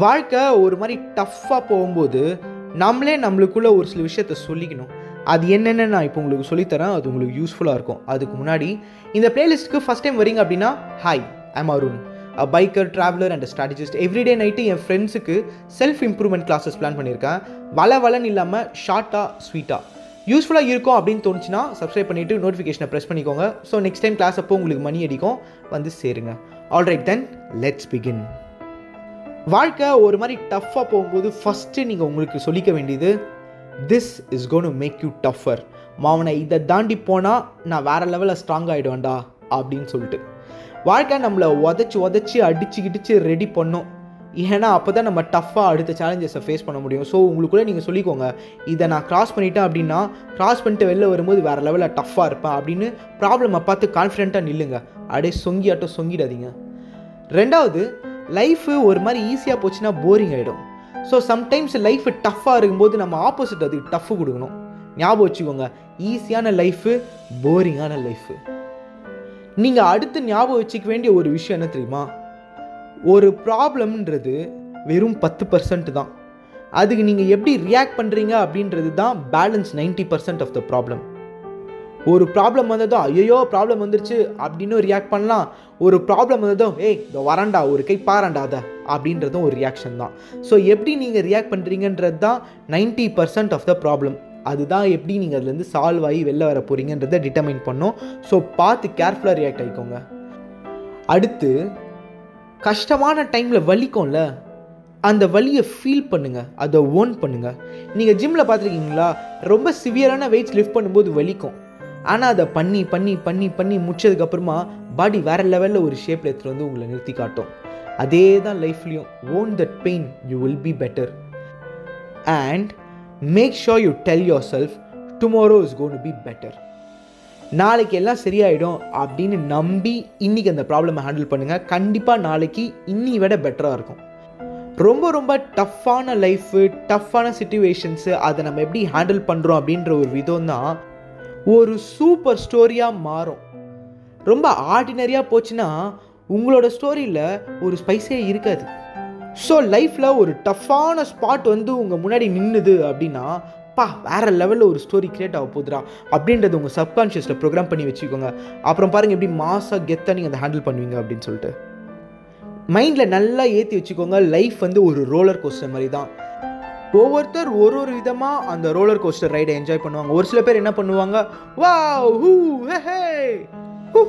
வாழ்க்கை ஒரு மாதிரி டஃப்பாக போகும்போது நம்மளே நம்மளுக்குள்ளே ஒரு சில விஷயத்த சொல்லிக்கணும். அது என்னென்னு நான் இப்போ உங்களுக்கு சொல்லித்தரேன் அது உங்களுக்கு யூஸ்ஃபுல்லாக இருக்கும். அதுக்கு முன்னாடி இந்த பிளேலிஸ்ட்டுக்கு ஃபஸ்ட் டைம் வரீங்க அப்படின்னா hi I'm Arun a biker traveller and strategist everyday night என் ஃப்ரெண்ட்ஸுக்கு செல்ஃப் இம்ப்ரூவ்மெண்ட் கிளாஸஸ் பிளான் பண்ணியிருக்கேன். வள வளன்னு இல்லாமல் ஷார்ட்டாக ஸ்வீட்டாக யூஸ்ஃபுல்லாக இருக்கும் அப்படின்னு தோணுச்சுன்னா சப்ஸ்கிரைப் பண்ணிவிட்டு நோட்டிஃபிகேஷனை ப்ரெஸ் பண்ணிக்கோங்க. ஸோ நெக்ஸ்ட் டைம் கிளாஸ் அப்போ உங்களுக்கு மணி அடிக்கும் வந்து சேருங்க. ஆல்ரைட் தென் லெட்ஸ் பிகின் வாழ்க்கை ஒரு மாதிரி டஃப்பாக போகும்போது ஃபஸ்ட்டு நீங்கள் உங்களுக்கு சொல்லிக்க வேண்டியது this is gonna make you tougher மாவனை இதை தாண்டி போனால் நான் வேறு லெவலில் ஸ்ட்ராங் ஆகிடுவேன்டா அப்படின்னு சொல்லிட்டு. வாழ்க்கை நம்மளை உதச்சி உதச்சி அடிச்சு கிடிச்சு ரெடி பண்ணோம். ஏன்னா அப்போ தான் நம்ம டஃப்பாக அடுத்த சேலஞ்சஸை ஃபேஸ் பண்ண முடியும். ஸோ உங்களுக்குள்ளே நீங்கள் சொல்லிக்கோங்க இதை நான் க்ராஸ் பண்ணிட்டேன் அப்படின்னா க்ராஸ் பண்ணிட்டு வெளில வரும்போது வேறு லெவலில் டஃப்பாக இருப்பேன் அப்படின்னு ப்ராப்ளமை பார்த்து கான்ஃபிடென்ட்டாக நில்லுங்க. அப்படியே சொங்கியாட்டம் சொங்கிடாதீங்க. ரெண்டாவது லைஃபு ஒரு மாதிரி ஈஸியாக போச்சுன்னா போரிங் ஆகிடும் ஸோ சம்டைம்ஸ் லைஃப் டஃப்பாக இருக்கும்போது நம்ம ஆப்போசிட் அதுக்கு டஃப்பு கொடுக்கணும். ஞாபகம் வச்சுக்கோங்க ஈஸியான லைஃபு போரிங்கான லைஃபு நீங்கள் அடுத்து ஞாபகம் வச்சுக்க வேண்டிய ஒரு விஷயம் என்ன தெரியுமா? ஒரு ப்ராப்ளம்ன்றது வெறும் பத்து பர்சன்ட் தான். அதுக்கு நீங்கள் எப்படி ரியாக்ட் பண்ணுறீங்க அப்படின்றது தான் balance ninety percent of the problem ஒரு ப்ராப்ளம் வந்ததும் ஐயோ ப்ராப்ளம் வந்துருச்சு. அப்படின்னு ரியாக்ட் பண்ணலாம். ஒரு ப்ராப்ளம் வந்ததோ ஏய் இதோ வரண்டா ஒரு கை பாரண்டா அதை. அப்படின்றதும் ஒரு ரியாக்ஷன் தான். ஸோ எப்படி நீங்கள் ரியாக்ட் பண்ணுறீங்கன்றது தான் ninety percent of the problem அதுதான் எப்படி நீங்கள் அதுலேருந்து சால்வ் ஆகி வெளில வர போகிறீங்கன்றதை டிட்டர்மைன் பண்ணும். ஸோ பார்த்து கேர்ஃபுல்லாக ரியாக்ட் ஆகிக்கோங்க அடுத்து கஷ்டமான டைமில் வலிக்கும்ல? அந்த வலியை ஃபீல் பண்ணுங்கள் அதை ஓன் பண்ணுங்கள் நீங்கள் ஜிம்மில் பார்த்துருக்கீங்களா? ரொம்ப சிவியரான வெயிட்ஸ் லிஃப்ட் பண்ணும்போது வலிக்கும். ஆனால் அதை பண்ணி பண்ணி பண்ணி பண்ணி முடிச்சதுக்கப்புறமா பாடி வேறு லெவலில் ஒரு ஷேப்பில் எடுத்துகிட்டு வந்து உங்களை நிறுத்தி காட்டும். அதே தான் லைஃப்லேயும் own that pain you will be better and make sure you tell yourself tomorrow is gonna be better நாளைக்கு எல்லாம் சரியாயிடும் அப்படின்னு நம்பி இன்றைக்கி அந்த ப்ராப்ளமை ஹேண்டில் பண்ணுங்கள் கண்டிப்பாக நாளைக்கு இன்னி விட பெட்டராக இருக்கும். ரொம்ப ரொம்ப டஃப்பான லைஃபு டஃப்பான சுச்சுவேஷன்ஸு அதை நம்ம எப்படி ஹேண்டில் பண்ணுறோம் அப்படின்ற ஒரு விதம் தான் ஒரு சூப்பர் ஸ்டோரியாக மாறும். ரொம்ப ஆர்டினரியாக போச்சுன்னா உங்களோட ஸ்டோரியில் ஒரு ஸ்பைஸே இருக்காது. ஸோ லைஃப்பில் ஒரு டஃப்பான ஸ்பாட் வந்து உங்கள் முன்னாடி நின்றுது அப்படின்னா பா வேறு லெவலில் ஒரு ஸ்டோரி கிரியேட் ஆக போகுதுடா அப்படின்றது உங்கள் சப்கான்ஷியஸில் ப்ரோக்ராம் பண்ணி வச்சுக்கோங்க. அப்புறம் பாருங்கள் எப்படி மாசாக கெத்தாக நீங்கள் அதை ஹேண்டில் பண்ணுவீங்க அப்படின்னு சொல்லிட்டு. மைண்டில் நல்லா ஏற்றி வச்சுக்கோங்க லைஃப் வந்து ஒரு ரோலர் கோஸ்டர் மாதிரி தான். ஒவ்வொருத்தர் ஒரு ஒரு விதமாக அந்த ரோலர் கோஸ்டர் ரைடை என்ஜாய் பண்ணுவாங்க. ஒரு சில பேர் என்ன பண்ணுவாங்க? வா ஹூ ஹே ஹூ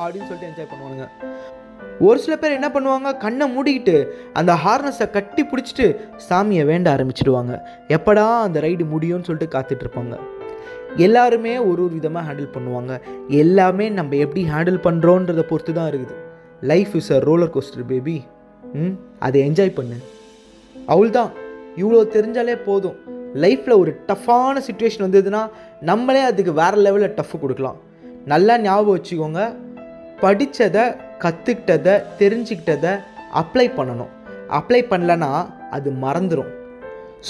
அப்படின்னு சொல்லிட்டு என்ஜாய் பண்ணுவாங்க. ஒரு சில பேர் என்ன பண்ணுவாங்க? கண்ணை மூடிக்கிட்டு அந்த ஹார்னஸை கட்டி பிடிச்சிட்டு சாமியை வேண்ட ஆரம்பிச்சிடுவாங்க. எப்படா அந்த ரைடு முடியும்னு சொல்லிட்டு காத்துட்ருப்பாங்க எல்லாருமே ஒரு ஒரு விதமாக ஹேண்டில் பண்ணுவாங்க. எல்லாமே நம்ம எப்படி ஹேண்டில் பண்ணுறோன்றதை பொறுத்து தான் இருக்குது. Life is a roller coaster baby hmm அதை என்ஜாய் பண்ணு. அவள் தான் இவ்வளோ தெரிஞ்சாலே போதும். லைஃப்பில் ஒரு டஃப்பான சுச்சுவேஷன் வந்ததுன்னா நம்மளே அதுக்கு வேறு லெவலில் டஃப் கொடுக்கலாம். நல்லா ஞாபகம் வச்சுக்கோங்க. படித்ததை கற்றுக்கிட்டதை தெரிஞ்சுக்கிட்டதை அப்ளை பண்ணணும். அப்ளை பண்ணலன்னா அது மறந்துடும்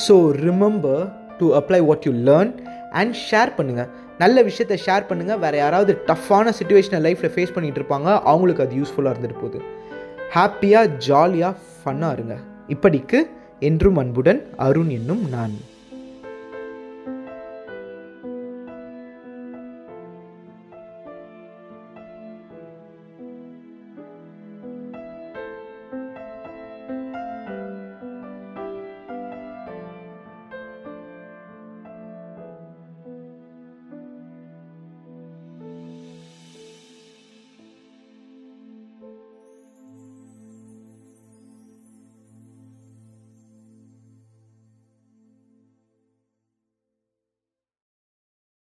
so remember to apply what you learn and share பண்ணுங்கள் நல்ல விஷயத்த ஷேர் பண்ணுங்கள் வேறு யாராவது டஃப்பான சுச்சுவேஷனை லைஃப்பில் ஃபேஸ் பண்ணிகிட்டு இருப்பாங்க. அவங்களுக்கு அது யூஸ்ஃபுல்லாக இருந்துட்டு போகுது. ஹாப்பியாக ஜாலியாக ஃபன்னாக இருங்க. இப்படிக்கு என்றும் அன்புடன் அருண் என்னும் நான்.